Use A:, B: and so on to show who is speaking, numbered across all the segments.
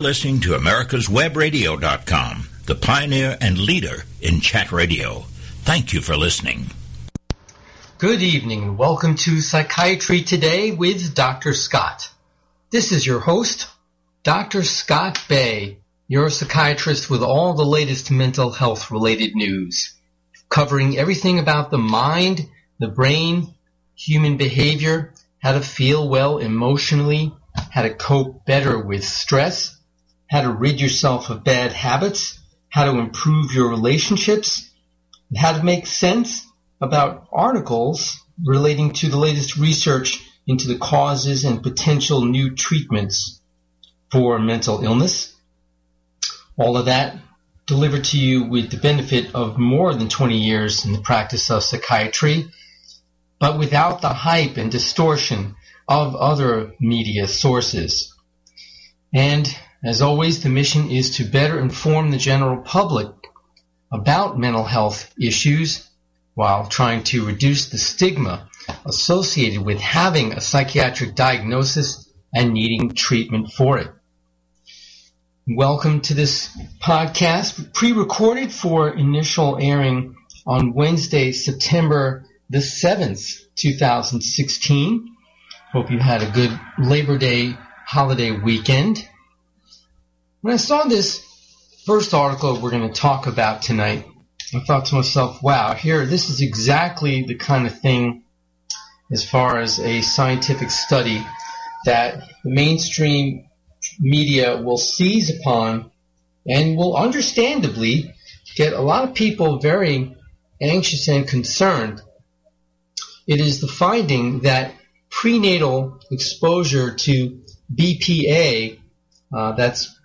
A: listening to America's americaswebradio.com, the pioneer and leader in chat radio. Thank you for listening.
B: Good evening and welcome to Psychiatry Today with Dr. Scott. This is your host, Dr. Scott Bay, your psychiatrist with all the latest mental health related news, covering everything about the mind, the brain, human behavior, how to feel well emotionally, how to cope better with stress, how to rid yourself of bad habits, how to improve your relationships, how to make sense about articles relating to the latest research into the causes and potential new treatments for mental illness. All of that delivered to you with the benefit of more than 20 years in the practice of psychiatry, but without the hype and distortion of other media sources. And as always, the mission is to better inform the general public about mental health issues while trying to reduce the stigma associated with having a psychiatric diagnosis and needing treatment for it. Welcome to this podcast, pre-recorded for initial airing on Wednesday, September the 7th, 2016. Hope you had a good Labor Day holiday weekend. When I saw this first article we're going to talk about tonight, I thought to myself, wow, here, this is exactly the kind of thing as far as a scientific study that the mainstream media will seize upon and will understandably get a lot of people very anxious and concerned. It is the finding that prenatal exposure to BPA, uh, that's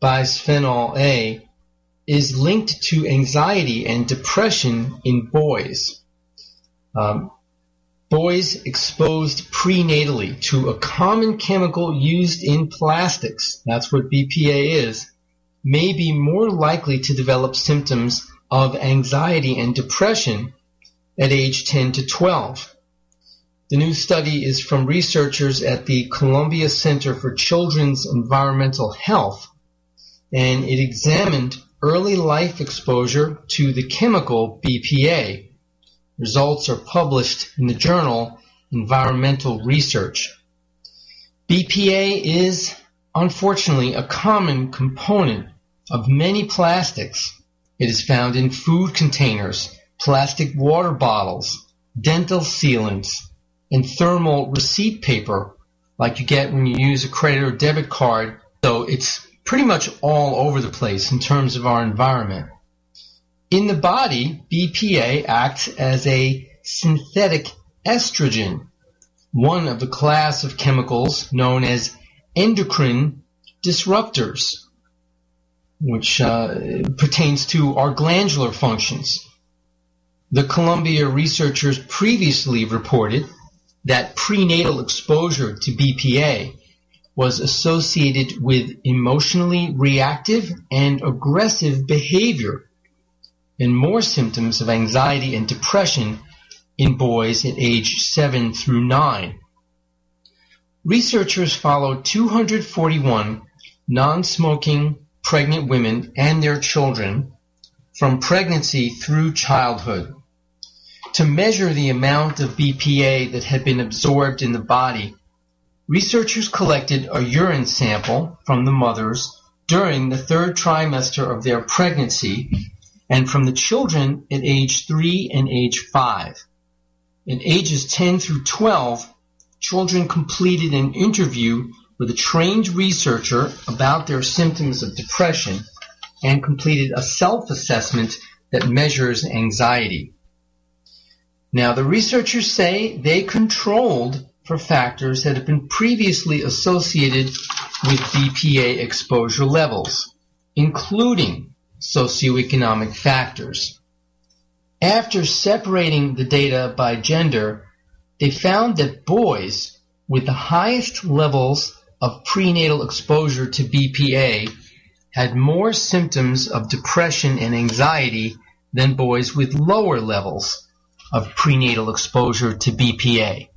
B: bisphenol A is linked to anxiety and depression in boys. Um, boys exposed prenatally to a common chemical used in plastics, that's what BPA is, may be more likely to develop symptoms of anxiety and depression at age 10 to 12. The new study is from researchers at the Columbia Center for Children's Environmental Health and it examined early life exposure to the chemical BPA. Results are published in the journal Environmental Research. BPA is unfortunately a common component of many plastics. It is found in food containers, plastic water bottles, dental sealants, and thermal receipt paper like you get when you use a credit or debit card. So it's pretty much all over the place in terms of our environment. In the body, BPA acts as a synthetic estrogen, one of the class of chemicals known as endocrine disruptors, which uh, pertains to our glandular functions. The Columbia researchers previously reported that prenatal exposure to BPA was associated with emotionally reactive and aggressive behavior and more symptoms of anxiety and depression in boys at age 7 through 9. Researchers followed 241 non-smoking pregnant women and their children from pregnancy through childhood to measure the amount of BPA that had been absorbed in the body Researchers collected a urine sample from the mothers during the third trimester of their pregnancy and from the children at age 3 and age 5. In ages 10 through 12, children completed an interview with a trained researcher about their symptoms of depression and completed a self-assessment that measures anxiety. Now the researchers say they controlled for factors that have been previously associated with BPA exposure levels, including socioeconomic factors. After separating the data by gender, they found that boys with the highest levels of prenatal exposure to BPA had more symptoms of depression and anxiety than boys with lower levels of prenatal exposure to BPA.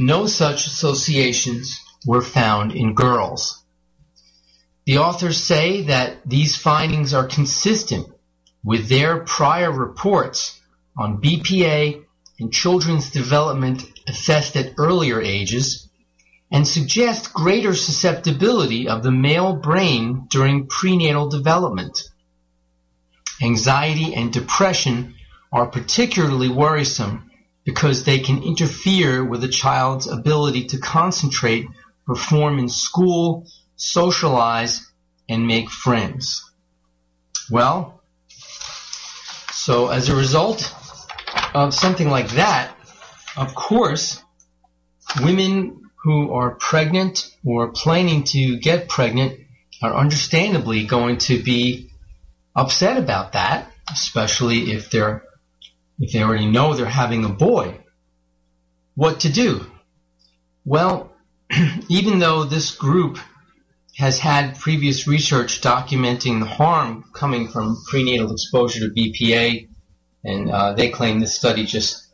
B: No such associations were found in girls. The authors say that these findings are consistent with their prior reports on BPA and children's development assessed at earlier ages and suggest greater susceptibility of the male brain during prenatal development. Anxiety and depression are particularly worrisome because they can interfere with a child's ability to concentrate, perform in school, socialize, and make friends. Well, so as a result of something like that, of course, women who are pregnant or planning to get pregnant are understandably going to be upset about that, especially if they're if they already know they're having a boy. What to do? Well, even though this group has had previous research documenting the harm coming from prenatal exposure to BPA, and uh, they claim this study just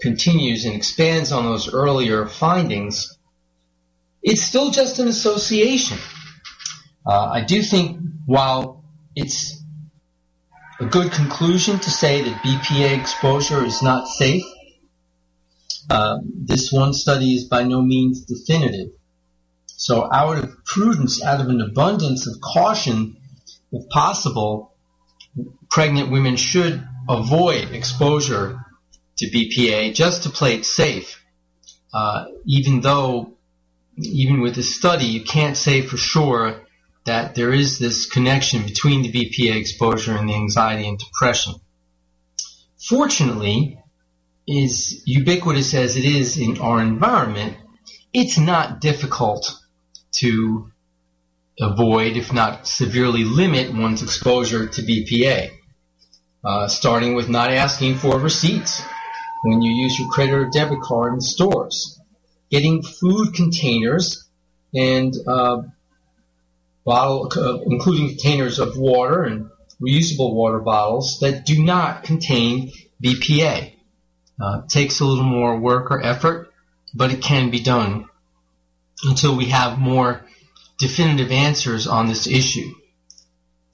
B: continues and expands on those earlier findings, it's still just an association. Uh, I do think while it's a good conclusion to say that BPA exposure is not safe, uh, this one study is by no means definitive. So out of prudence, out of an abundance of caution, if possible, pregnant women should avoid exposure to BPA just to play it safe. Uh, even though, even with this study, you can't say for sure that there is this connection between the BPA exposure and the anxiety and depression. Fortunately, as ubiquitous as it is in our environment, it's not difficult to avoid, if not severely limit, one's exposure to BPA. Uh, starting with not asking for receipts when you use your credit or debit card in stores. Getting food containers and uh, bottle, uh, including containers of water and reusable water bottles that do not contain BPA. Uh, takes a little more work or effort, but it can be done until we have more definitive answers on this issue.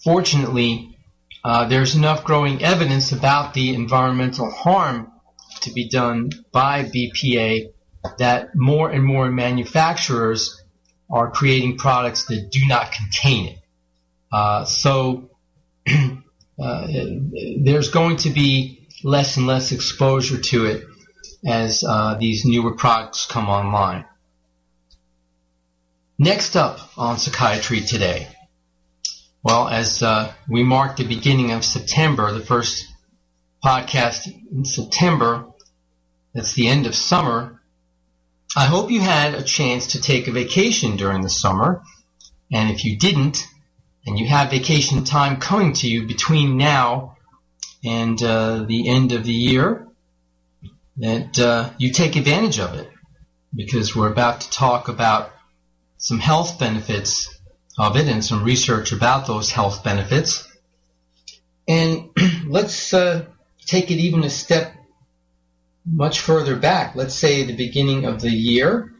B: Fortunately, uh, there's enough growing evidence about the environmental harm to be done by BPA that more and more manufacturers are creating products that do not contain it. Uh, so uh, there's going to be less and less exposure to it as uh, these newer products come online. Next up on Psychiatry Today. Well, as uh, we mark the beginning of September, the first podcast in September, that's the end of summer, I hope you had a chance to take a vacation during the summer. And if you didn't, and you have vacation time coming to you between now and uh, the end of the year, that uh, you take advantage of it because we're about to talk about some health benefits of it and some research about those health benefits. And let's uh, take it even a step much further back. Let's say the beginning of the year,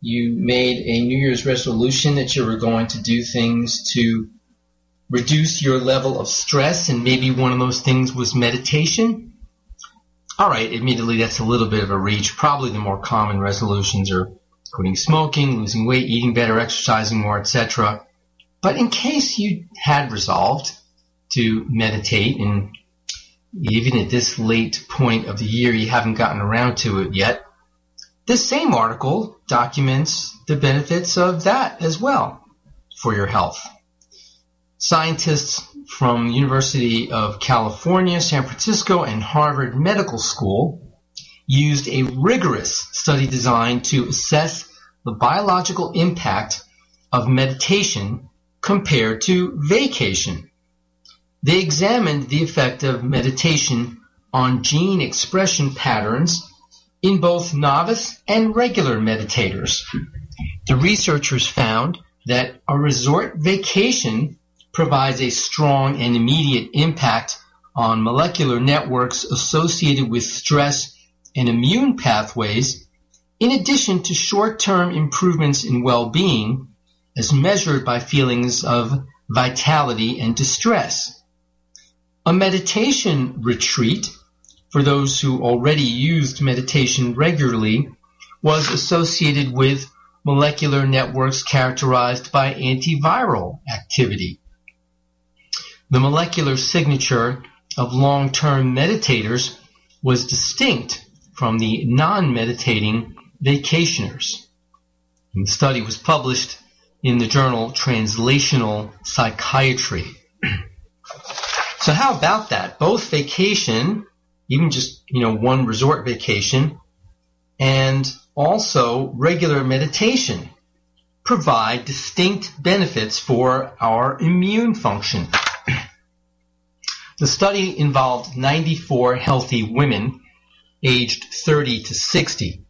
B: you made a New Year's resolution that you were going to do things to reduce your level of stress, and maybe one of those things was meditation. All right, admittedly, that's a little bit of a reach. Probably the more common resolutions are quitting smoking, losing weight, eating better, exercising more, etc. But in case you had resolved to meditate and even at this late point of the year you haven't gotten around to it yet, this same article documents the benefits of that as well for your health. Scientists from the University of California, San Francisco, and Harvard Medical School used a rigorous study design to assess the biological impact of meditation compared to vacation. They examined the effect of meditation on gene expression patterns in both novice and regular meditators. The researchers found that a resort vacation provides a strong and immediate impact on molecular networks associated with stress and immune pathways, in addition to short-term improvements in well-being as measured by feelings of vitality and distress. A meditation retreat for those who already used meditation regularly was associated with molecular networks characterized by antiviral activity. The molecular signature of long-term meditators was distinct from the non-meditating vacationers. And the study was published in the journal Translational Psychiatry. so how about that? Both vacation, even just, you know, one resort vacation, and also regular meditation provide distinct benefits for our immune function. the study involved 94 healthy women aged 30 to 60.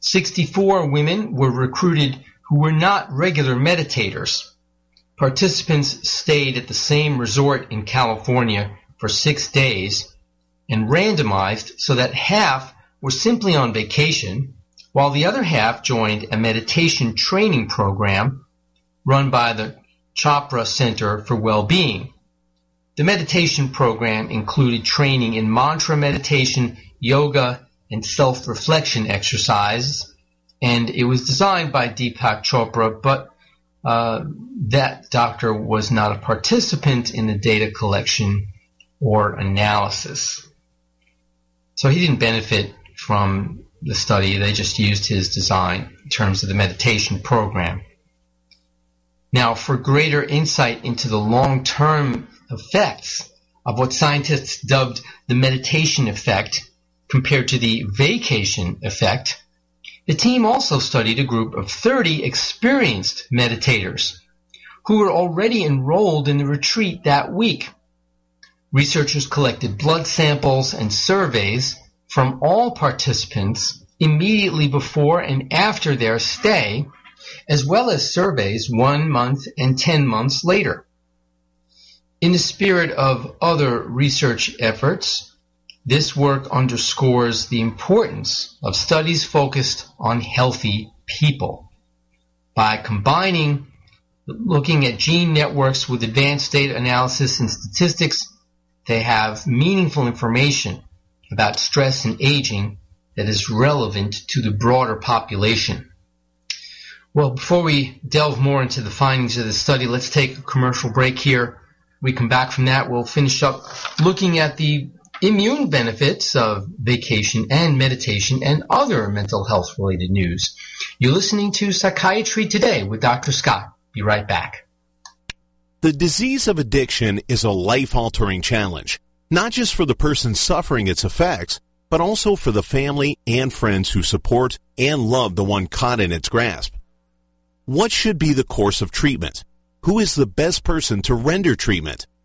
B: 64 women were recruited who were not regular meditators. Participants stayed at the same resort in California for six days and randomized so that half were simply on vacation while the other half joined a meditation training program run by the Chopra Center for Well-Being. The meditation program included training in mantra meditation, yoga, and self-reflection exercises, and it was designed by Deepak Chopra, but uh, that doctor was not a participant in the data collection or analysis. So he didn't benefit from the study. They just used his design in terms of the meditation program. Now, for greater insight into the long-term effects of what scientists dubbed the meditation effect compared to the vacation effect, the team also studied a group of 30 experienced meditators who were already enrolled in the retreat that week. Researchers collected blood samples and surveys from all participants immediately before and after their stay, as well as surveys one month and 10 months later. In the spirit of other research efforts, this work underscores the importance of studies focused on healthy people. By combining looking at gene networks with advanced data analysis and statistics, they have meaningful information about stress and aging that is relevant to the broader population. Well, before we delve more into the findings of the study, let's take a commercial break here. We come back from that, we'll finish up looking at the immune benefits of vacation and meditation and other mental health related news. You're listening to Psychiatry Today with Dr. Scott. Be right back.
C: The disease of addiction is a life altering challenge not just for the person suffering its effects, but also for the family and friends who support and love the one caught in its grasp. What should be the course of treatment? Who is the best person to render treatment?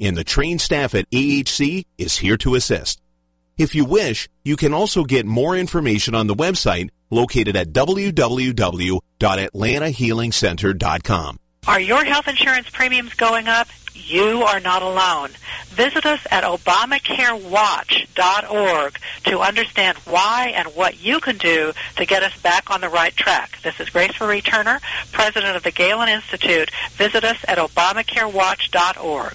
C: and the trained staff at AHC is here to assist. If you wish, you can also get more information on the website located at www.atlantahealingcenter.com.
D: Are your health insurance premiums going up? You are not alone. Visit us at ObamacareWatch.org to understand why and what you can do to get us back on the right track. This is Grace Marie Turner, President of the Galen Institute. Visit us at ObamacareWatch.org.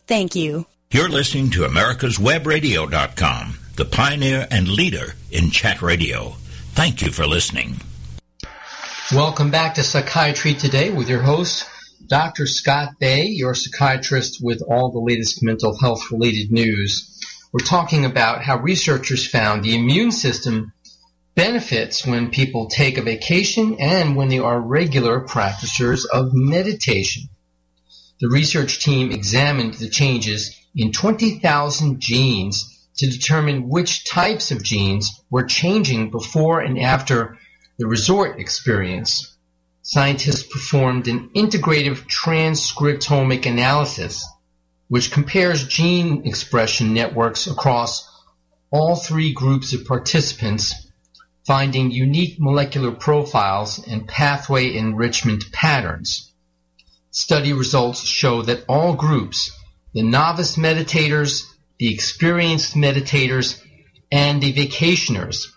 E: Thank you.
A: You're listening to America'sWebRadio.com, the pioneer and leader in chat radio. Thank you for listening.
B: Welcome back to Psychiatry Today with your host, Dr. Scott Bay, your psychiatrist with all the latest mental health related news. We're talking about how researchers found the immune system benefits when people take a vacation and when they are regular practitioners of meditation. The research team examined the changes in 20,000 genes to determine which types of genes were changing before and after the resort experience. Scientists performed an integrative transcriptomic analysis, which compares gene expression networks across all three groups of participants finding unique molecular profiles and pathway enrichment patterns. Study results show that all groups, the novice meditators, the experienced meditators, and the vacationers,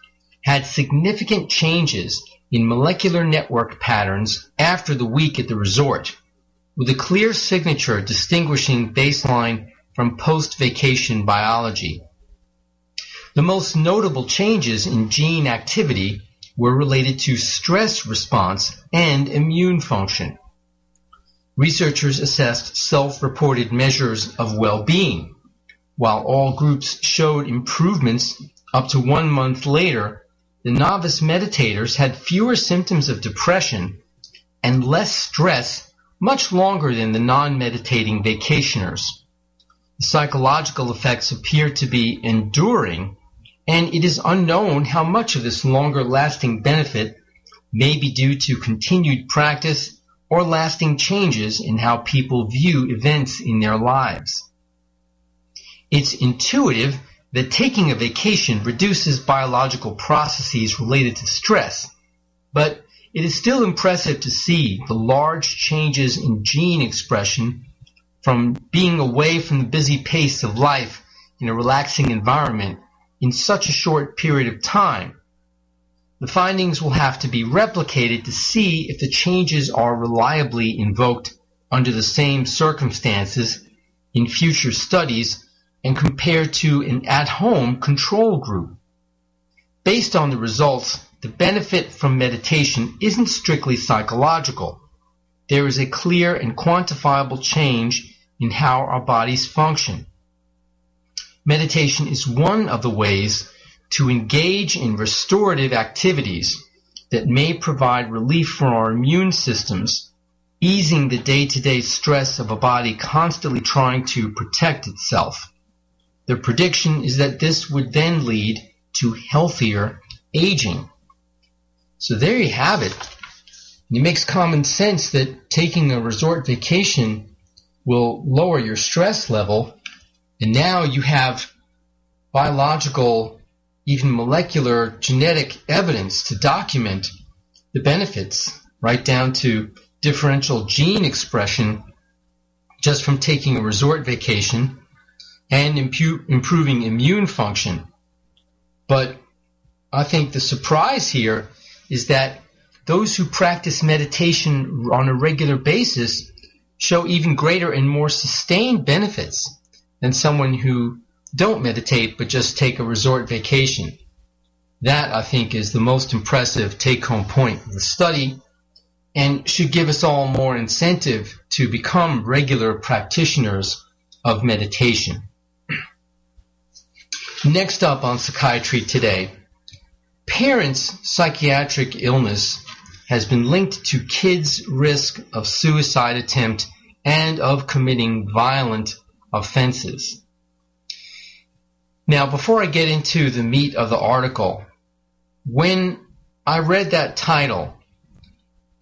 B: had significant changes in molecular network patterns after the week at the resort, with a clear signature distinguishing baseline from post-vacation biology. The most notable changes in gene activity were related to stress response and immune function. Researchers assessed self-reported measures of well-being. While all groups showed improvements up to one month later, the novice meditators had fewer symptoms of depression and less stress much longer than the non-meditating vacationers. The psychological effects appear to be enduring and it is unknown how much of this longer lasting benefit may be due to continued practice or lasting changes in how people view events in their lives. It's intuitive that taking a vacation reduces biological processes related to stress, but it is still impressive to see the large changes in gene expression from being away from the busy pace of life in a relaxing environment in such a short period of time. The findings will have to be replicated to see if the changes are reliably invoked under the same circumstances in future studies and compared to an at-home control group. Based on the results, the benefit from meditation isn't strictly psychological. There is a clear and quantifiable change in how our bodies function meditation is one of the ways to engage in restorative activities that may provide relief for our immune systems, easing the day-to-day stress of a body constantly trying to protect itself. The prediction is that this would then lead to healthier aging. So there you have it. It makes common sense that taking a resort vacation will lower your stress level and now you have biological, even molecular genetic evidence to document the benefits, right down to differential gene expression just from taking a resort vacation and impu- improving immune function. But I think the surprise here is that those who practice meditation on a regular basis show even greater and more sustained benefits than someone who don't meditate but just take a resort vacation. That, I think, is the most impressive take-home point of the study and should give us all more incentive to become regular practitioners of meditation. Next up on Psychiatry Today, parents' psychiatric illness has been linked to kids' risk of suicide attempt and of committing violent offenses. Now, before I get into the meat of the article, when I read that title,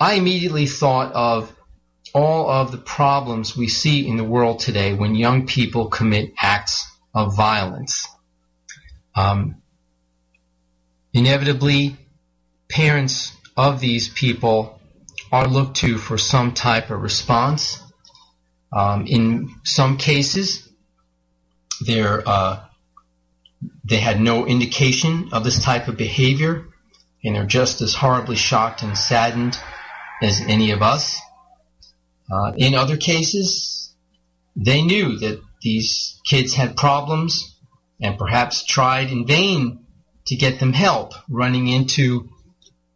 B: I immediately thought of all of the problems we see in the world today when young people commit acts of violence. Um, inevitably, parents of these people are looked to for some type of response. Um, in some cases, they're, uh, they had no indication of this type of behavior, and they're just as horribly shocked and saddened as any of us. Uh, in other cases, they knew that these kids had problems and perhaps tried in vain to get them help, running into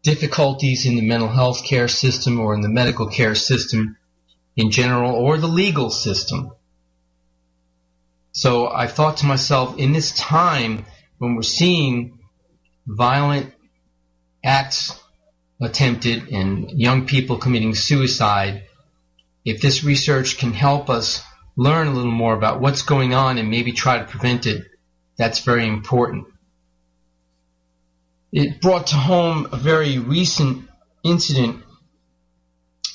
B: difficulties in the mental health care system or in the medical care system in general or the legal system. So I thought to myself, in this time when we're seeing violent acts attempted and young people committing suicide, if this research can help us learn a little more about what's going on and maybe try to prevent it, that's very important. It brought to home a very recent incident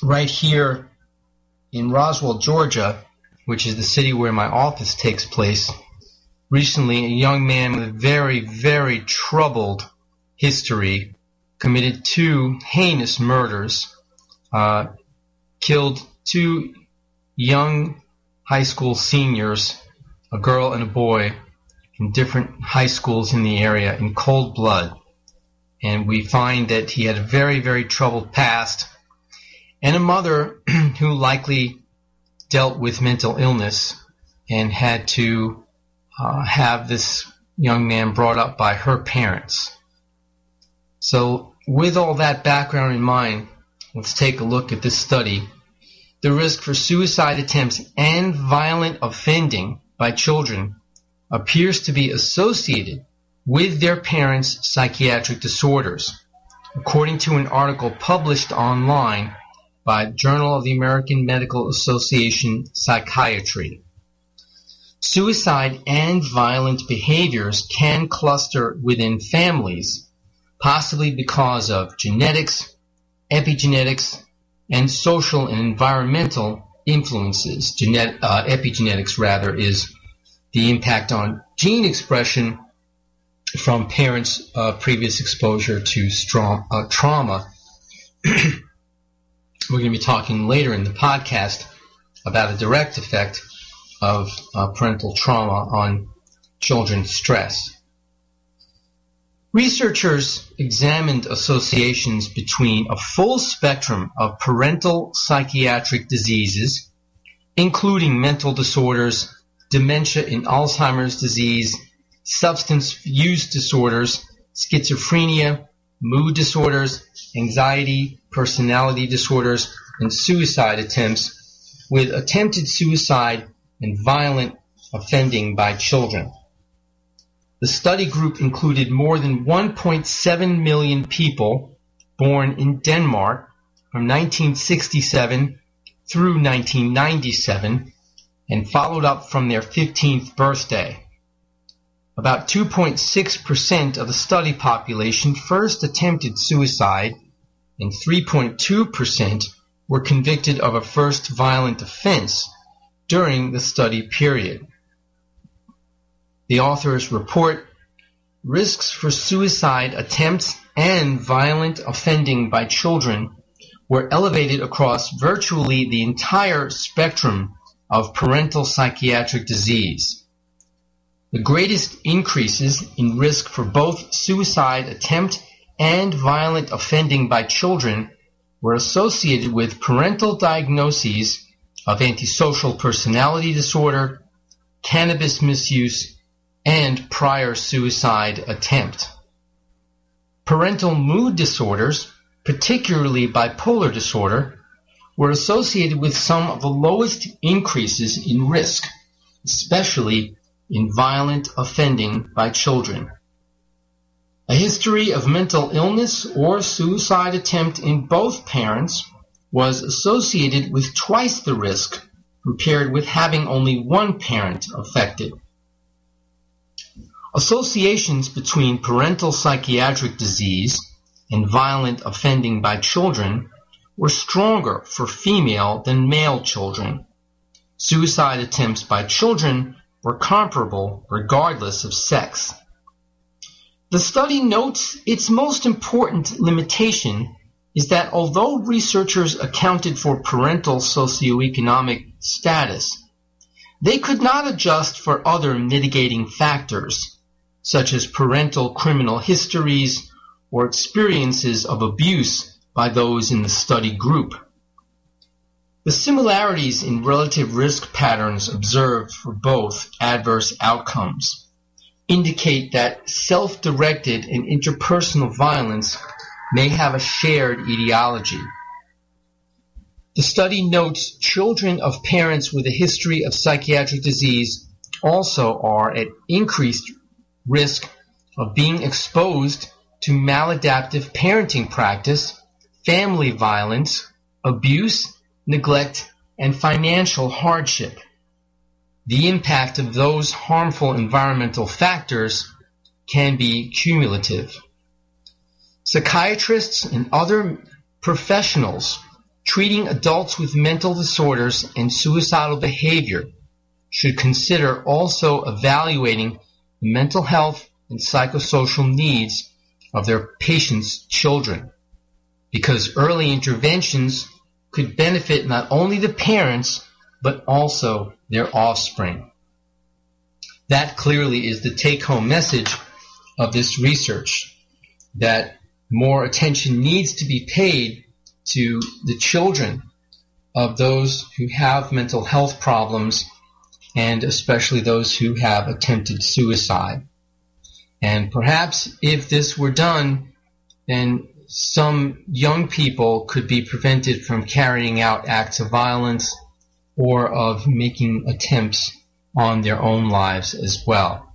B: right here in Roswell, Georgia, which is the city where my office takes place. Recently, a young man with a very, very troubled history committed two heinous murders, uh, killed two young high school seniors, a girl and a boy, from different high schools in the area in cold blood. And we find that he had a very, very troubled past and a mother who likely dealt with mental illness and had to uh, have this young man brought up by her parents. So with all that background in mind, let's take a look at this study. The risk for suicide attempts and violent offending by children appears to be associated with their parents' psychiatric disorders, according to an article published online by Journal of the American Medical Association Psychiatry. Suicide and violent behaviors can cluster within families, possibly because of genetics, epigenetics, and social and environmental influences. Genet- uh, epigenetics, rather, is the impact on gene expression from parents' uh, previous exposure to strong, uh, trauma. We're going to be talking later in the podcast about a direct effect of uh, parental trauma on children's stress. Researchers examined associations between a full spectrum of parental psychiatric diseases, including mental disorders, dementia and Alzheimer's disease, substance use disorders, schizophrenia, mood disorders, anxiety, personality disorders, and suicide attempts, with attempted suicide and violent offending by children. The study group included more than 1.7 million people born in Denmark from 1967 through 1997 and followed up from their 15th birthday. About 2.6% of the study population first attempted suicide and 3.2% were convicted of a first violent offense during the study period. The authors report risks for suicide attempts and violent offending by children were elevated across virtually the entire spectrum of parental psychiatric disease. The greatest increases in risk for both suicide attempt and violent offending by children were associated with parental diagnoses of antisocial personality disorder, cannabis misuse, and prior suicide attempt. Parental mood disorders, particularly bipolar disorder, were associated with some of the lowest increases in risk, especially in violent offending by children. A history of mental illness or suicide attempt in both parents was associated with twice the risk compared with having only one parent affected. Associations between parental psychiatric disease and violent offending by children were stronger for female than male children. Suicide attempts by children were comparable regardless of sex. The study notes its most important limitation is that although researchers accounted for parental socioeconomic status, they could not adjust for other mitigating factors, such as parental criminal histories or experiences of abuse by those in the study group. The similarities in relative risk patterns observed for both adverse outcomes indicate that self-directed and interpersonal violence may have a shared etiology. The study notes children of parents with a history of psychiatric disease also are at increased risk of being exposed to maladaptive parenting practice, family violence, abuse, neglect, and financial hardship. The impact of those harmful environmental factors can be cumulative. Psychiatrists and other professionals treating adults with mental disorders and suicidal behavior should consider also evaluating the mental health and psychosocial needs of their patients' children because early interventions could benefit not only the parents but also their offspring. That clearly is the take home message of this research that more attention needs to be paid to the children of those who have mental health problems and especially those who have attempted suicide. And perhaps if this were done, then some young people could be prevented from carrying out acts of violence or of making attempts on their own lives as well.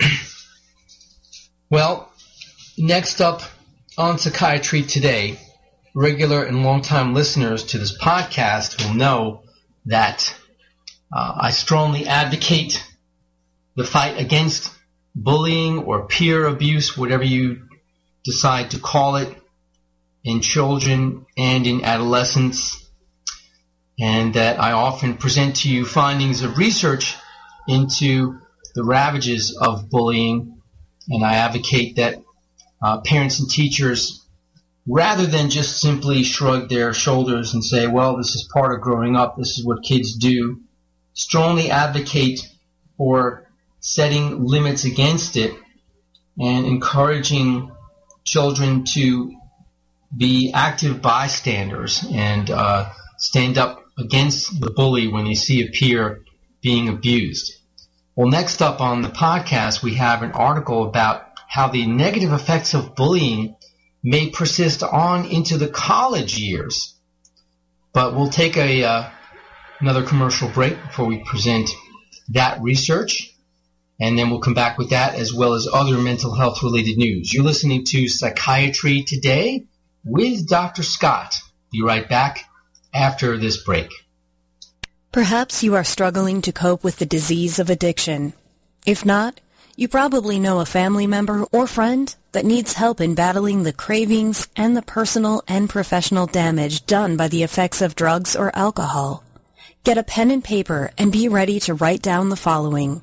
B: well, next up on Psychiatry Today, regular and long-time listeners to this podcast will know that uh, I strongly advocate the fight against bullying or peer abuse, whatever you decide to call it, in children and in adolescents, and that I often present to you findings of research into the ravages of bullying, and I advocate that uh, parents and teachers, rather than just simply shrug their shoulders and say, well, this is part of growing up, this is what kids do, strongly advocate for setting limits against it and encouraging children to be active bystanders and uh, stand up against the bully when they see a peer being abused. Well, next up on the podcast, we have an article about how the negative effects of bullying may persist on into the college years. But we'll take a uh, another commercial break before we present that research. And then we'll come back with that as well as other mental health related news. You're listening to Psychiatry Today with Dr. Scott. Be right back after this break.
E: Perhaps you are struggling to cope with the disease of addiction. If not, you probably know a family member or friend that needs help in battling the cravings and the personal and professional damage done by the effects of drugs or alcohol. Get a pen and paper and be ready to write down the following.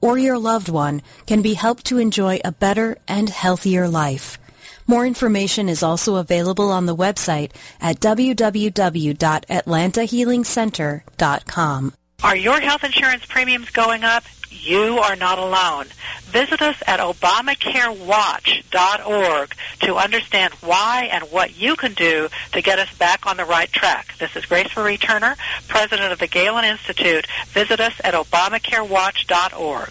E: or your loved one can be helped to enjoy a better and healthier life. More information is also available on the website at www.atlantahealingcenter.com.
D: Are your health insurance premiums going up? You are not alone. Visit us at ObamacareWatch.org to understand why and what you can do to get us back on the right track. This is Grace Marie Turner, President of the Galen Institute. Visit us at ObamacareWatch.org.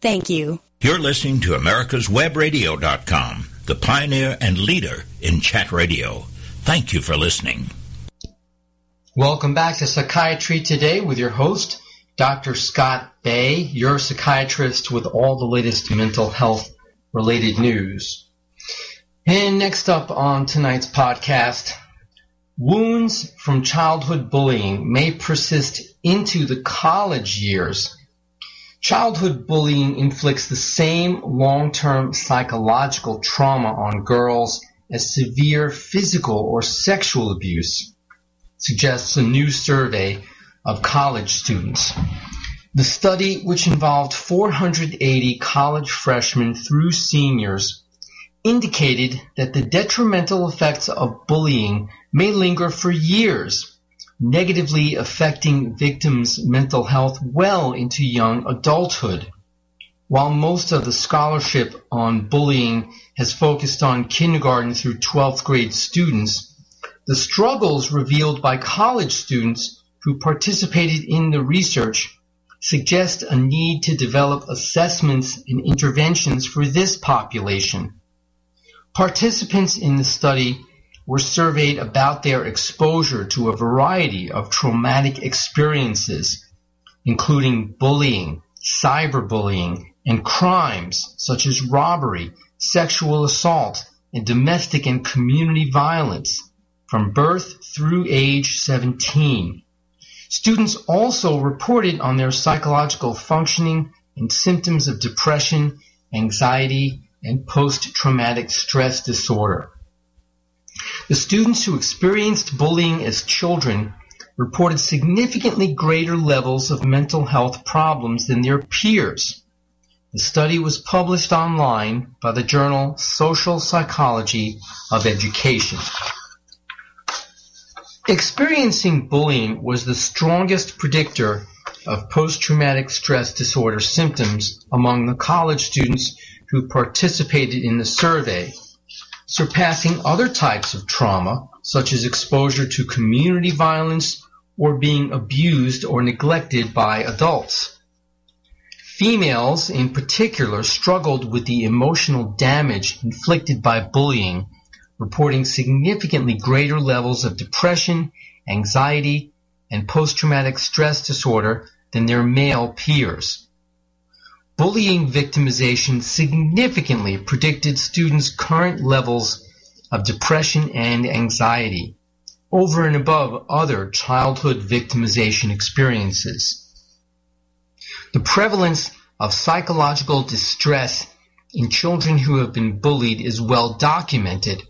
E: Thank you.
A: You're listening to America'sWebRadio.com, the pioneer and leader in chat radio. Thank you for listening.
B: Welcome back to Psychiatry Today with your host, Dr. Scott Bay, your psychiatrist with all the latest mental health related news. And next up on tonight's podcast, wounds from childhood bullying may persist into the college years. Childhood bullying inflicts the same long-term psychological trauma on girls as severe physical or sexual abuse, suggests a new survey of college students. The study, which involved 480 college freshmen through seniors, indicated that the detrimental effects of bullying may linger for years, negatively affecting victims' mental health well into young adulthood. While most of the scholarship on bullying has focused on kindergarten through 12th grade students, the struggles revealed by college students who participated in the research suggest a need to develop assessments and interventions for this population. Participants in the study were surveyed about their exposure to a variety of traumatic experiences, including bullying, cyberbullying, and crimes such as robbery, sexual assault, and domestic and community violence from birth through age 17. Students also reported on their psychological functioning and symptoms of depression, anxiety, and post-traumatic stress disorder. The students who experienced bullying as children reported significantly greater levels of mental health problems than their peers. The study was published online by the journal Social Psychology of Education. Experiencing bullying was the strongest predictor of post-traumatic stress disorder symptoms among the college students who participated in the survey, surpassing other types of trauma, such as exposure to community violence or being abused or neglected by adults. Females in particular struggled with the emotional damage inflicted by bullying reporting significantly greater levels of depression, anxiety, and post-traumatic stress disorder than their male peers. Bullying victimization significantly predicted students' current levels of depression and anxiety over and above other childhood victimization experiences. The prevalence of psychological distress in children who have been bullied is well documented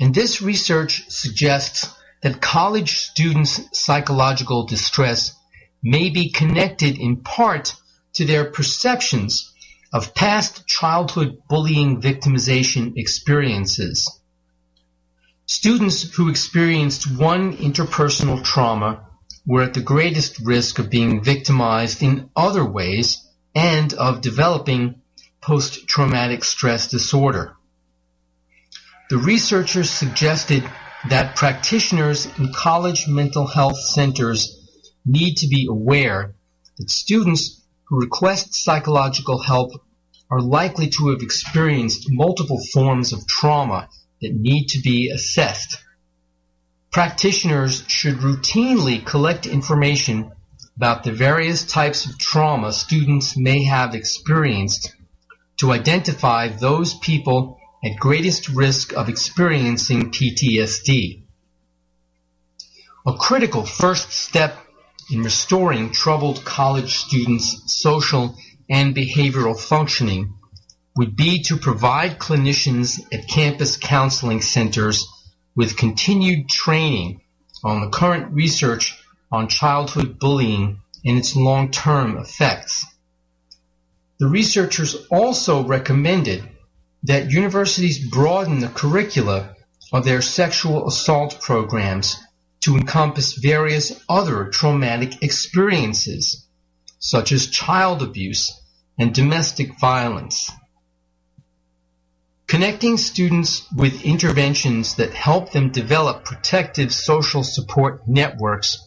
B: and this research suggests that college students' psychological distress may be connected in part to their perceptions of past childhood bullying victimization experiences. Students who experienced one interpersonal trauma were at the greatest risk of being victimized in other ways and of developing post-traumatic stress disorder. The researchers suggested that practitioners in college mental health centers need to be aware that students who request psychological help are likely to have experienced multiple forms of trauma that need to be assessed. Practitioners should routinely collect information about the various types of trauma students may have experienced to identify those people at greatest risk of experiencing PTSD. A critical first step in restoring troubled college students' social and behavioral functioning would be to provide clinicians at campus counseling centers with continued training on the current research on childhood bullying and its long-term effects. The researchers also recommended that universities broaden the curricula of their sexual assault programs to encompass various other traumatic experiences, such as child abuse and domestic violence. Connecting students with interventions that help them develop protective social support networks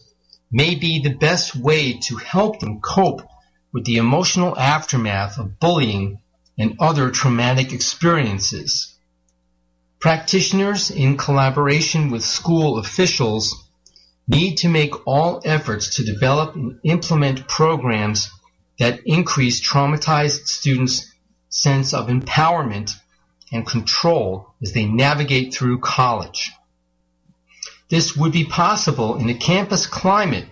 B: may be the best way to help them cope with the emotional aftermath of bullying and other traumatic experiences. Practitioners, in collaboration with school officials, need to make all efforts to develop and implement programs that increase traumatized students' sense of empowerment and control as they navigate through college. this would be possible in a campus climate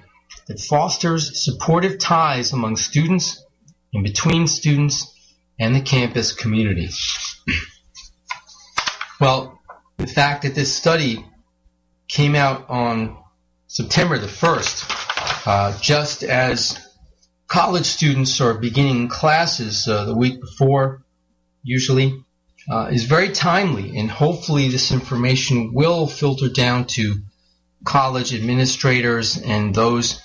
B: that fosters supportive ties among students and between students and the campus community. well, the fact that this study came out on September the 1st, uh, just as college students are beginning classes uh, the week before, usually, uh, is very timely, and hopefully this information will filter down to college administrators and those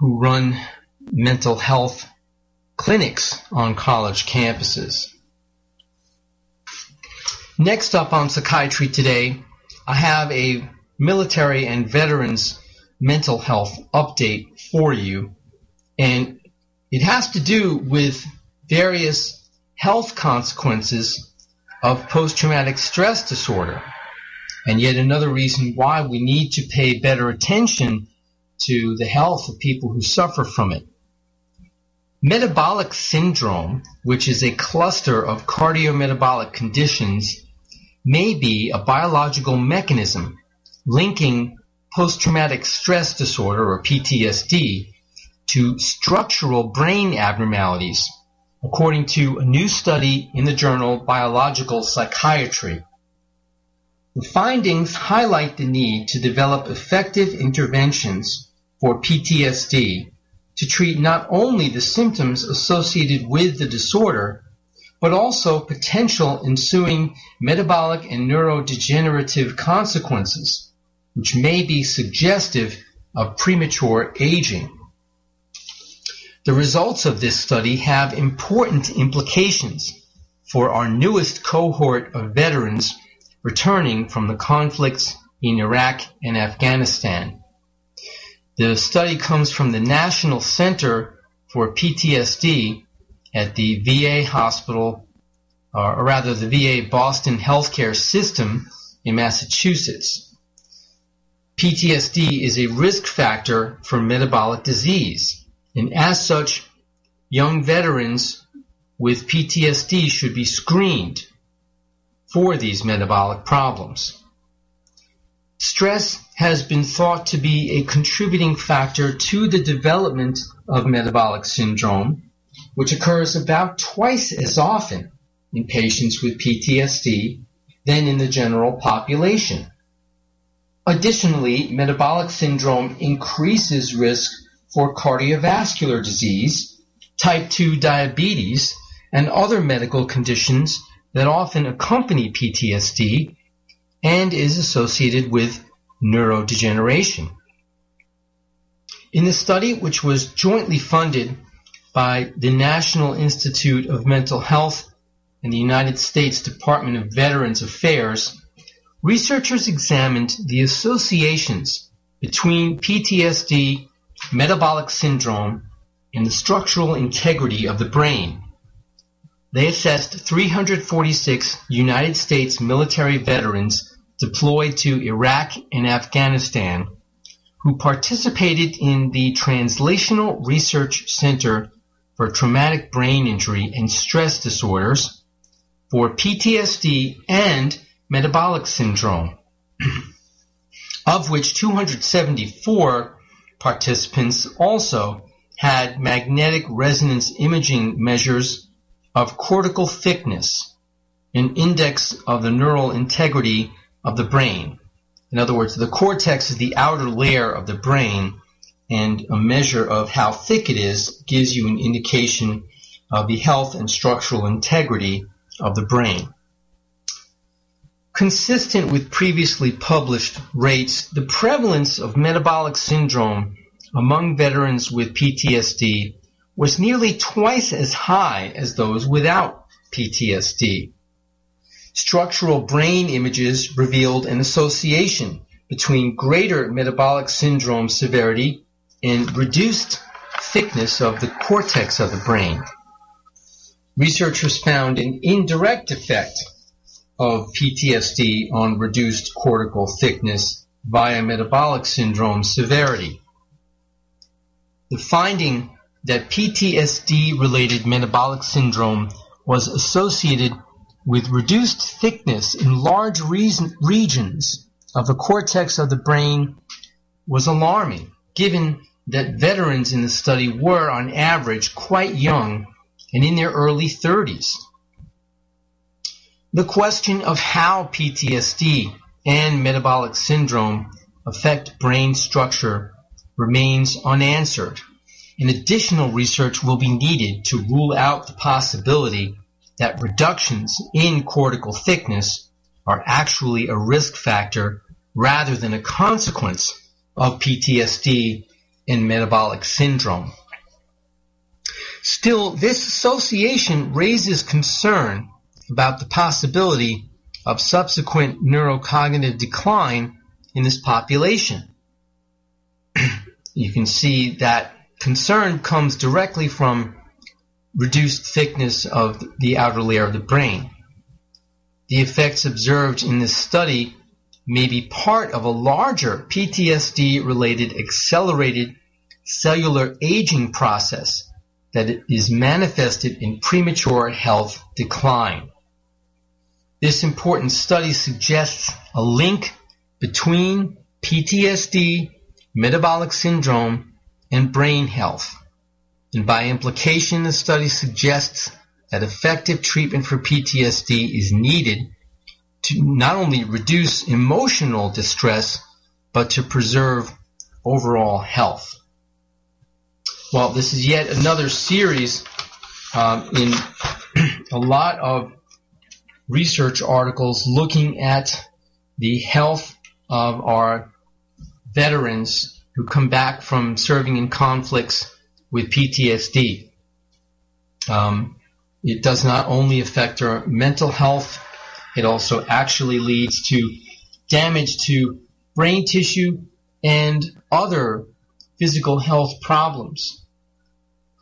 B: who run mental health clinics on college campuses. Next up on Psychiatry Today, I have a military and veterans mental health update for you. And it has to do with various health consequences of post-traumatic stress disorder. And yet another reason why we need to pay better attention to the health of people who suffer from it. Metabolic syndrome, which is a cluster of cardiometabolic conditions, may be a biological mechanism linking post-traumatic stress disorder or PTSD to structural brain abnormalities, according to a new study in the journal Biological Psychiatry. The findings highlight the need to develop effective interventions for PTSD to treat not only the symptoms associated with the disorder, but also potential ensuing metabolic and neurodegenerative consequences, which may be suggestive of premature aging. The results of this study have important implications for our newest cohort of veterans returning from the conflicts in Iraq and Afghanistan. The study comes from the National Center for PTSD at the VA hospital, uh, or rather the VA Boston Healthcare System in Massachusetts. PTSD is a risk factor for metabolic disease, and as such, young veterans with PTSD should be screened for these metabolic problems. Stress has been thought to be a contributing factor to the development of metabolic syndrome, which occurs about twice as often in patients with PTSD than in the general population. Additionally, metabolic syndrome increases risk for cardiovascular disease, type 2 diabetes, and other medical conditions that often accompany PTSD and is associated with neurodegeneration. In the study, which was jointly funded by the National Institute of Mental Health and the United States Department of Veterans Affairs, researchers examined the associations between PTSD, metabolic syndrome, and the structural integrity of the brain. They assessed 346 United States military veterans deployed to Iraq and Afghanistan who participated in the Translational Research Center for Traumatic Brain Injury and Stress Disorders for PTSD and metabolic syndrome, of which 274 participants also had magnetic resonance imaging measures of cortical thickness, an index of the neural integrity of the brain. In other words, the cortex is the outer layer of the brain, and a measure of how thick it is gives you an indication of the health and structural integrity of the brain. Consistent with previously published rates, the prevalence of metabolic syndrome among veterans with PTSD was nearly twice as high as those without PTSD structural brain images revealed an association between greater metabolic syndrome severity and reduced thickness of the cortex of the brain. Researchers found an indirect effect of PTSD on reduced cortical thickness via metabolic syndrome severity. The finding that PTSD related metabolic syndrome was associated with reduced thickness in large regions of the cortex of the brain was alarming, given that veterans in the study were, on average, quite young and in their early 30s. The question of how PTSD and metabolic syndrome affect brain structure remains unanswered, and additional research will be needed to rule out the possibility that reductions in cortical thickness are actually a risk factor rather than a consequence of PTSD and metabolic syndrome. Still, this association raises concern about the possibility of subsequent neurocognitive decline in this population. you can see that concern comes directly from reduced thickness of the outer layer of the brain. The effects observed in this study may be part of a larger PTSD related accelerated cellular aging process that is manifested in premature health decline. This important study suggests a link between PTSD, metabolic syndrome, and brain health. And by implication, the study suggests that effective treatment for PTSD is needed to not only reduce emotional distress, but to preserve overall health. Well, this is yet another series um, in a lot of research articles looking at the health of our veterans who come back from serving in conflicts with PTSD. Um, it does not only affect our mental health, it also actually leads to damage to brain tissue and other physical health problems.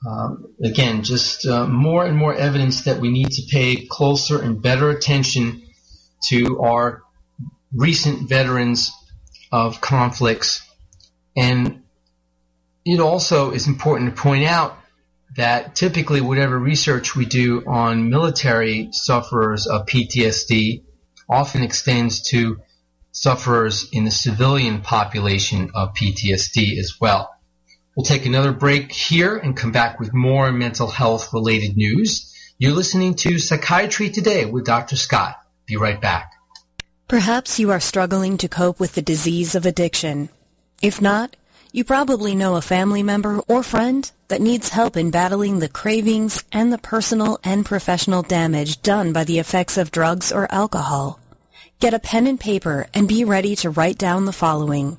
B: Um, again, just uh, more and more evidence that we need to pay closer and better attention to our recent veterans of conflicts. And it also is important to point out that typically whatever research we do on military sufferers of PTSD often extends to sufferers in the civilian population of PTSD as well. We'll take another break here and come back with more mental health related news. You're listening to Psychiatry Today with Dr. Scott. Be right back.
E: Perhaps you are struggling to cope with the disease of addiction. If not, you probably know a family member or friend that needs help in battling the cravings and the personal and professional damage done by the effects of drugs or alcohol. Get a pen and paper and be ready to write down the following.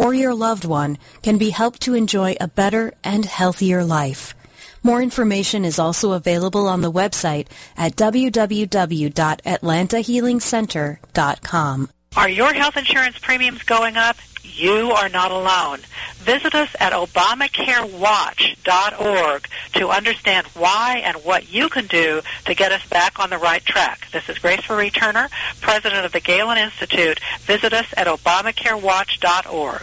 E: or your loved one can be helped to enjoy a better and healthier life. More information is also available on the website at www.atlantahealingcenter.com.
D: Are your health insurance premiums going up? You are not alone. Visit us at ObamacareWatch.org to understand why and what you can do to get us back on the right track. This is Grace Marie Turner, President of the Galen Institute. Visit us at ObamacareWatch.org.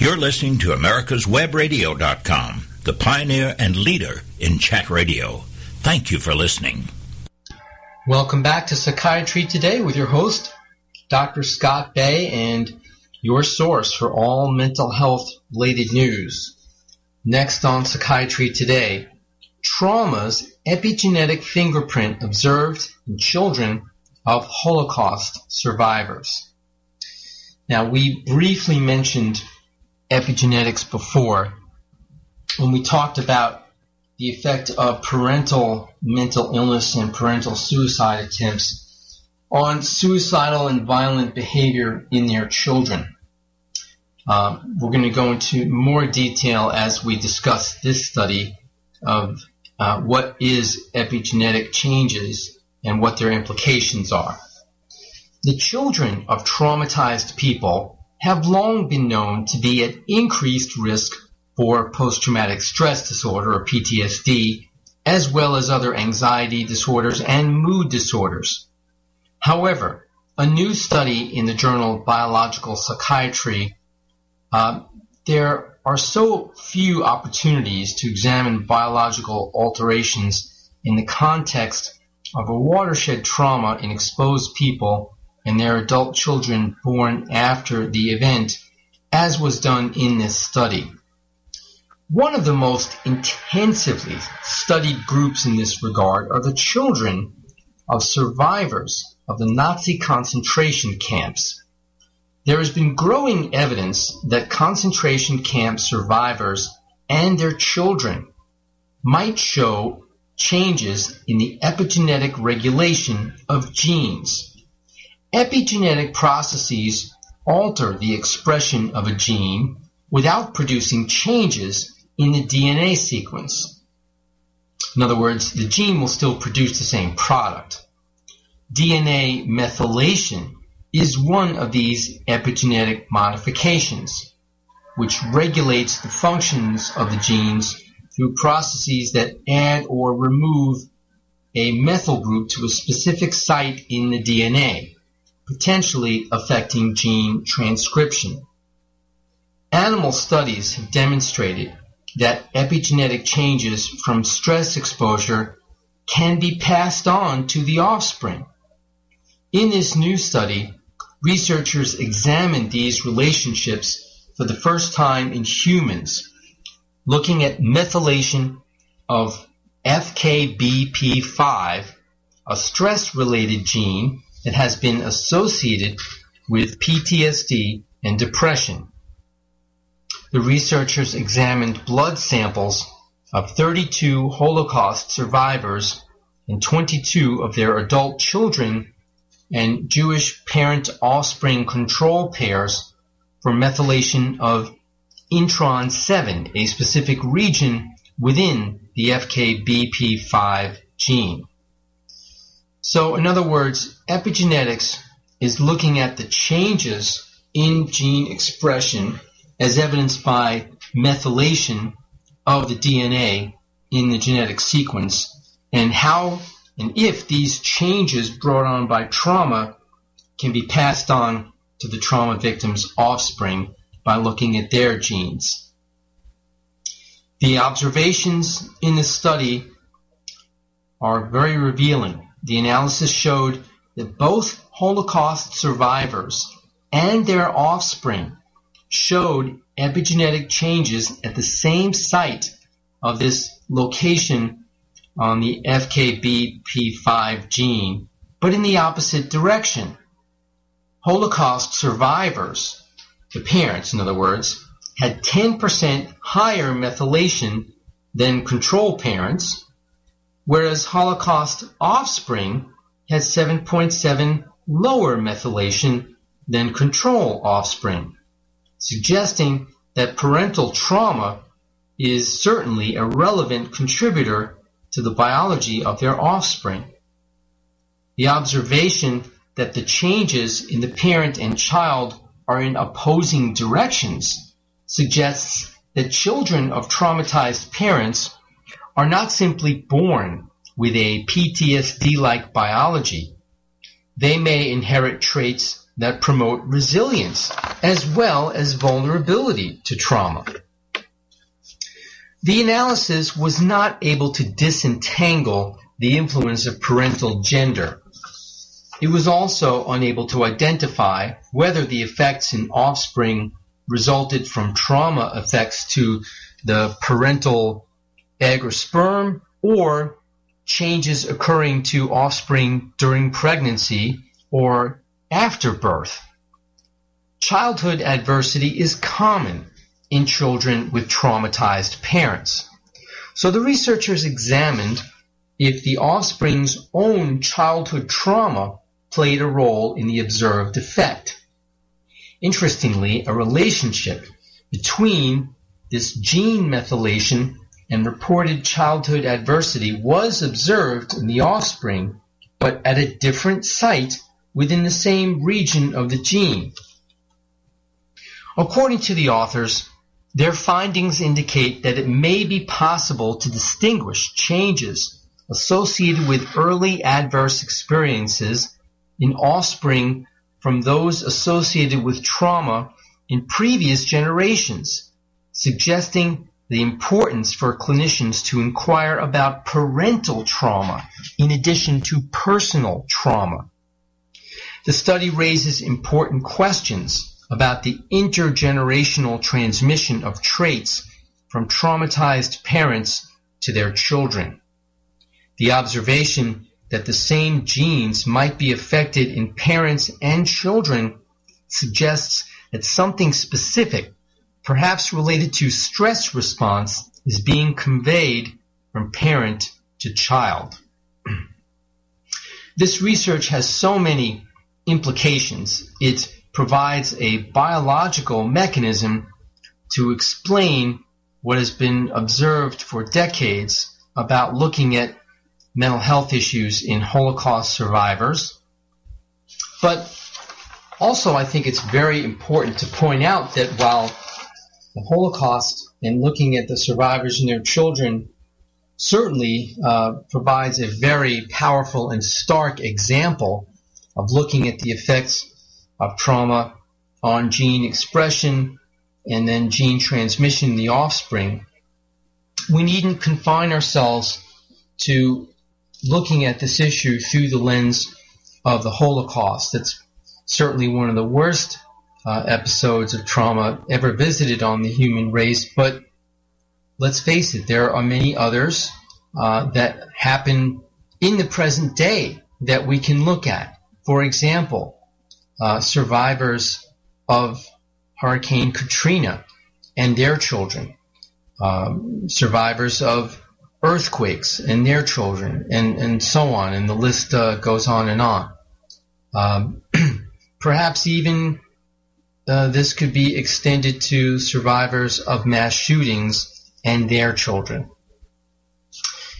A: You're listening to America'sWebRadio.com, the pioneer and leader in chat radio. Thank you for listening.
B: Welcome back to Psychiatry Today with your host, Dr. Scott Bay, and your source for all mental health related news. Next on Psychiatry Today, trauma's epigenetic fingerprint observed in children of Holocaust survivors. Now, we briefly mentioned epigenetics before when we talked about the effect of parental mental illness and parental suicide attempts on suicidal and violent behavior in their children. Um, we're going to go into more detail as we discuss this study of uh, what is epigenetic changes and what their implications are. The children of traumatized people have long been known to be at increased risk for post-traumatic stress disorder or PTSD, as well as other anxiety disorders and mood disorders. However, a new study in the journal Biological Psychiatry, uh, there are so few opportunities to examine biological alterations in the context of a watershed trauma in exposed people and their adult children born after the event, as was done in this study. One of the most intensively studied groups in this regard are the children of survivors of the Nazi concentration camps. There has been growing evidence that concentration camp survivors and their children might show changes in the epigenetic regulation of genes. Epigenetic processes alter the expression of a gene without producing changes in the DNA sequence. In other words, the gene will still produce the same product. DNA methylation is one of these epigenetic modifications, which regulates the functions of the genes through processes that add or remove a methyl group to a specific site in the DNA, potentially affecting gene transcription. Animal studies have demonstrated that epigenetic changes from stress exposure can be passed on to the offspring. In this new study, researchers examined these relationships for the first time in humans, looking at methylation of FKBP5, a stress-related gene that has been associated with PTSD and depression the researchers examined blood samples of 32 Holocaust survivors and 22 of their adult children and Jewish parent-offspring control pairs for methylation of intron 7, a specific region within the FKBP5 gene. So in other words, epigenetics is looking at the changes in gene expression as evidenced by methylation of the DNA in the genetic sequence and how and if these changes brought on by trauma can be passed on to the trauma victim's offspring by looking at their genes. The observations in the study are very revealing. The analysis showed that both Holocaust survivors and their offspring showed epigenetic changes at the same site of this location on the FKBP5 gene, but in the opposite direction. Holocaust survivors, the parents in other words, had 10% higher methylation than control parents, whereas Holocaust offspring had 7.7 lower methylation than control offspring suggesting that parental trauma is certainly a relevant contributor to the biology of their offspring. The observation that the changes in the parent and child are in opposing directions suggests that children of traumatized parents are not simply born with a PTSD-like biology. They may inherit traits that promote resilience as well as vulnerability to trauma. The analysis was not able to disentangle the influence of parental gender. It was also unable to identify whether the effects in offspring resulted from trauma effects to the parental egg or sperm or changes occurring to offspring during pregnancy or after birth. Childhood adversity is common in children with traumatized parents. So the researchers examined if the offspring's own childhood trauma played a role in the observed effect. Interestingly, a relationship between this gene methylation and reported childhood adversity was observed in the offspring, but at a different site within the same region of the gene. According to the authors, their findings indicate that it may be possible to distinguish changes associated with early adverse experiences in offspring from those associated with trauma in previous generations, suggesting the importance for clinicians to inquire about parental trauma in addition to personal trauma. The study raises important questions about the intergenerational transmission of traits from traumatized parents to their children. The observation that the same genes might be affected in parents and children suggests that something specific, perhaps related to stress response, is being conveyed from parent to child. this research has so many implications. It provides a biological mechanism to explain what has been observed for decades about looking at mental health issues in Holocaust survivors. But also, I think it's very important to point out that while the Holocaust and looking at the survivors and their children certainly uh, provides a very powerful and stark example of looking at the effects of trauma on gene expression and then gene transmission in the offspring, we needn't confine ourselves to looking at this issue through the lens of the Holocaust. That's certainly one of the worst uh, episodes of trauma ever visited on the human race, but let's face it, there are many others uh, that happen in the present day that we can look at. For example, uh, survivors of Hurricane Katrina and their children, um, survivors of earthquakes and their children, and, and so on, and the list uh, goes on and on. Um, perhaps even this could be extended to survivors of mass shootings and their children.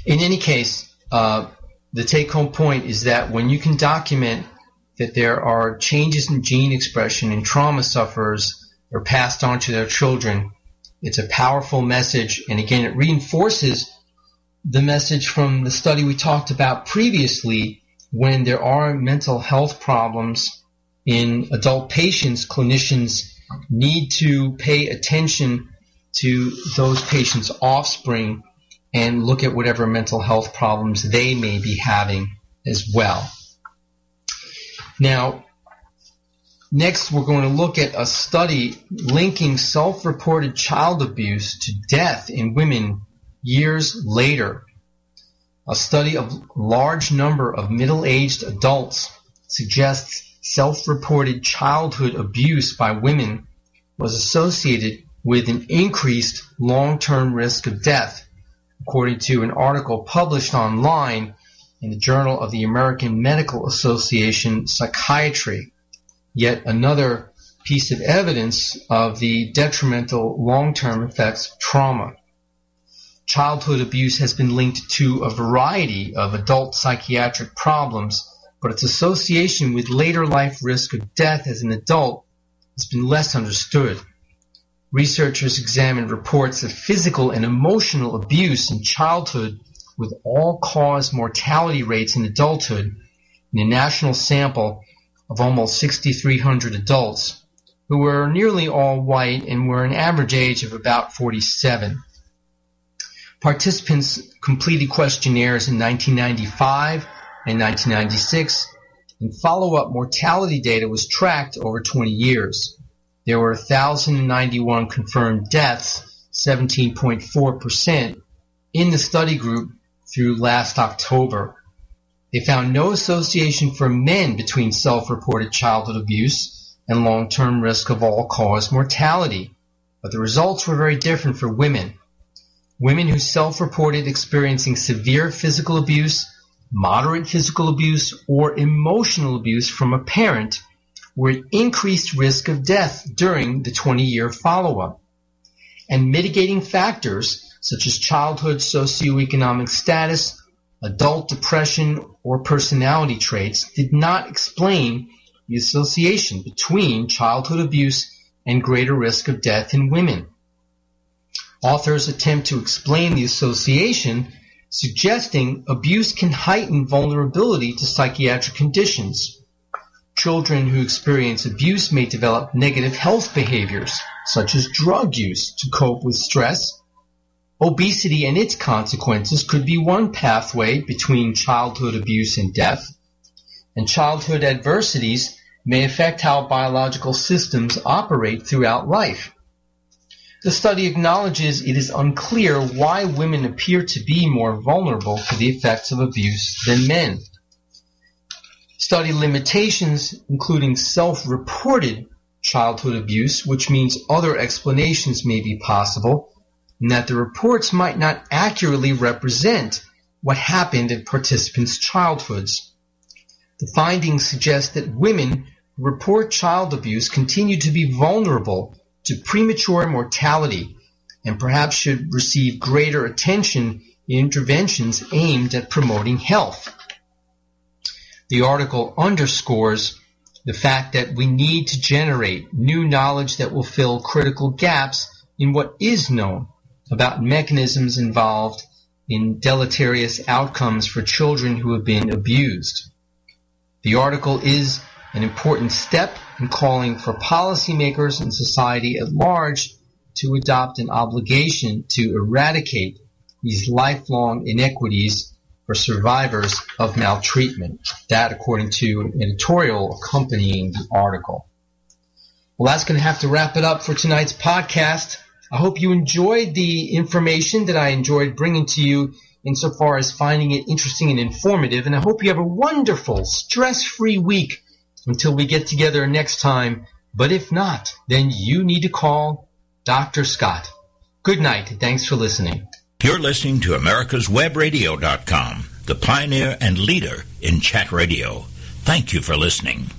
B: In any case, uh, the take home point is that when you can document that there are changes in gene expression in trauma sufferers are passed on to their children. It's a powerful message, and again, it reinforces the message from the study we talked about previously when there are mental health problems in adult patients, clinicians need to pay attention to those patients' offspring and look at whatever mental health problems they may be having as well. Now, next we're going to look at a study linking self-reported child abuse to death in women years later. A study of large number of middle-aged adults suggests self-reported childhood abuse by women was associated with an increased long-term risk of death, according to an article published online in the Journal of the American Medical Association Psychiatry. Yet another piece of evidence of the detrimental long-term effects of trauma. Childhood abuse has been linked to a variety of adult psychiatric problems, but its association with later life risk of death as an adult has been less understood. Researchers examined reports of physical and emotional abuse in childhood with all-cause mortality rates in adulthood in a national sample of almost 6,300 adults who were nearly all white and were an average age of about 47. Participants completed questionnaires in 1995 and 1996, and follow-up mortality data was tracked over 20 years. There were 1,091 confirmed deaths, 17.4%, in the study group through last October. They found no association for men between self-reported childhood abuse and long-term risk of all-cause mortality. but the results were very different for women. Women who self-reported experiencing severe physical abuse, moderate physical abuse, or emotional abuse from a parent were at increased risk of death during the 20-year follow-up. And mitigating factors such as childhood socioeconomic status, adult depression, or personality traits did not explain the association between childhood abuse and greater risk of death in women. Authors attempt to explain the association, suggesting abuse can heighten vulnerability to psychiatric conditions. Children who experience abuse may develop negative health behaviors, such as drug use, to cope with stress. Obesity and its consequences could be one pathway between childhood abuse and death. And childhood adversities may affect how biological systems operate throughout life. The study acknowledges it is unclear why women appear to be more vulnerable to the effects of abuse than men. Study limitations, including self-reported childhood abuse, which means other explanations may be possible, and that the reports might not accurately represent what happened in participants' childhoods. The findings suggest that women who report child abuse continue to be vulnerable to premature mortality and perhaps should receive greater attention in interventions aimed at promoting health. The article underscores the fact that we need to generate new knowledge that will fill critical gaps in what is known about mechanisms involved in deleterious outcomes for children who have been abused. The article is an important step in calling for policymakers and society at large to adopt an obligation to eradicate these lifelong inequities for survivors of maltreatment. That according to an editorial accompanying the article. Well, that's going to have to wrap it up for tonight's podcast. I hope you enjoyed the information that I enjoyed bringing to you insofar as finding it interesting and informative. And I hope you have a wonderful, stress-free week until we get together next time. But if not, then you need to call Dr. Scott. Good night. Thanks for listening.
A: You're listening to America'sWebRadio.com, the pioneer and leader in chat radio. Thank you for listening.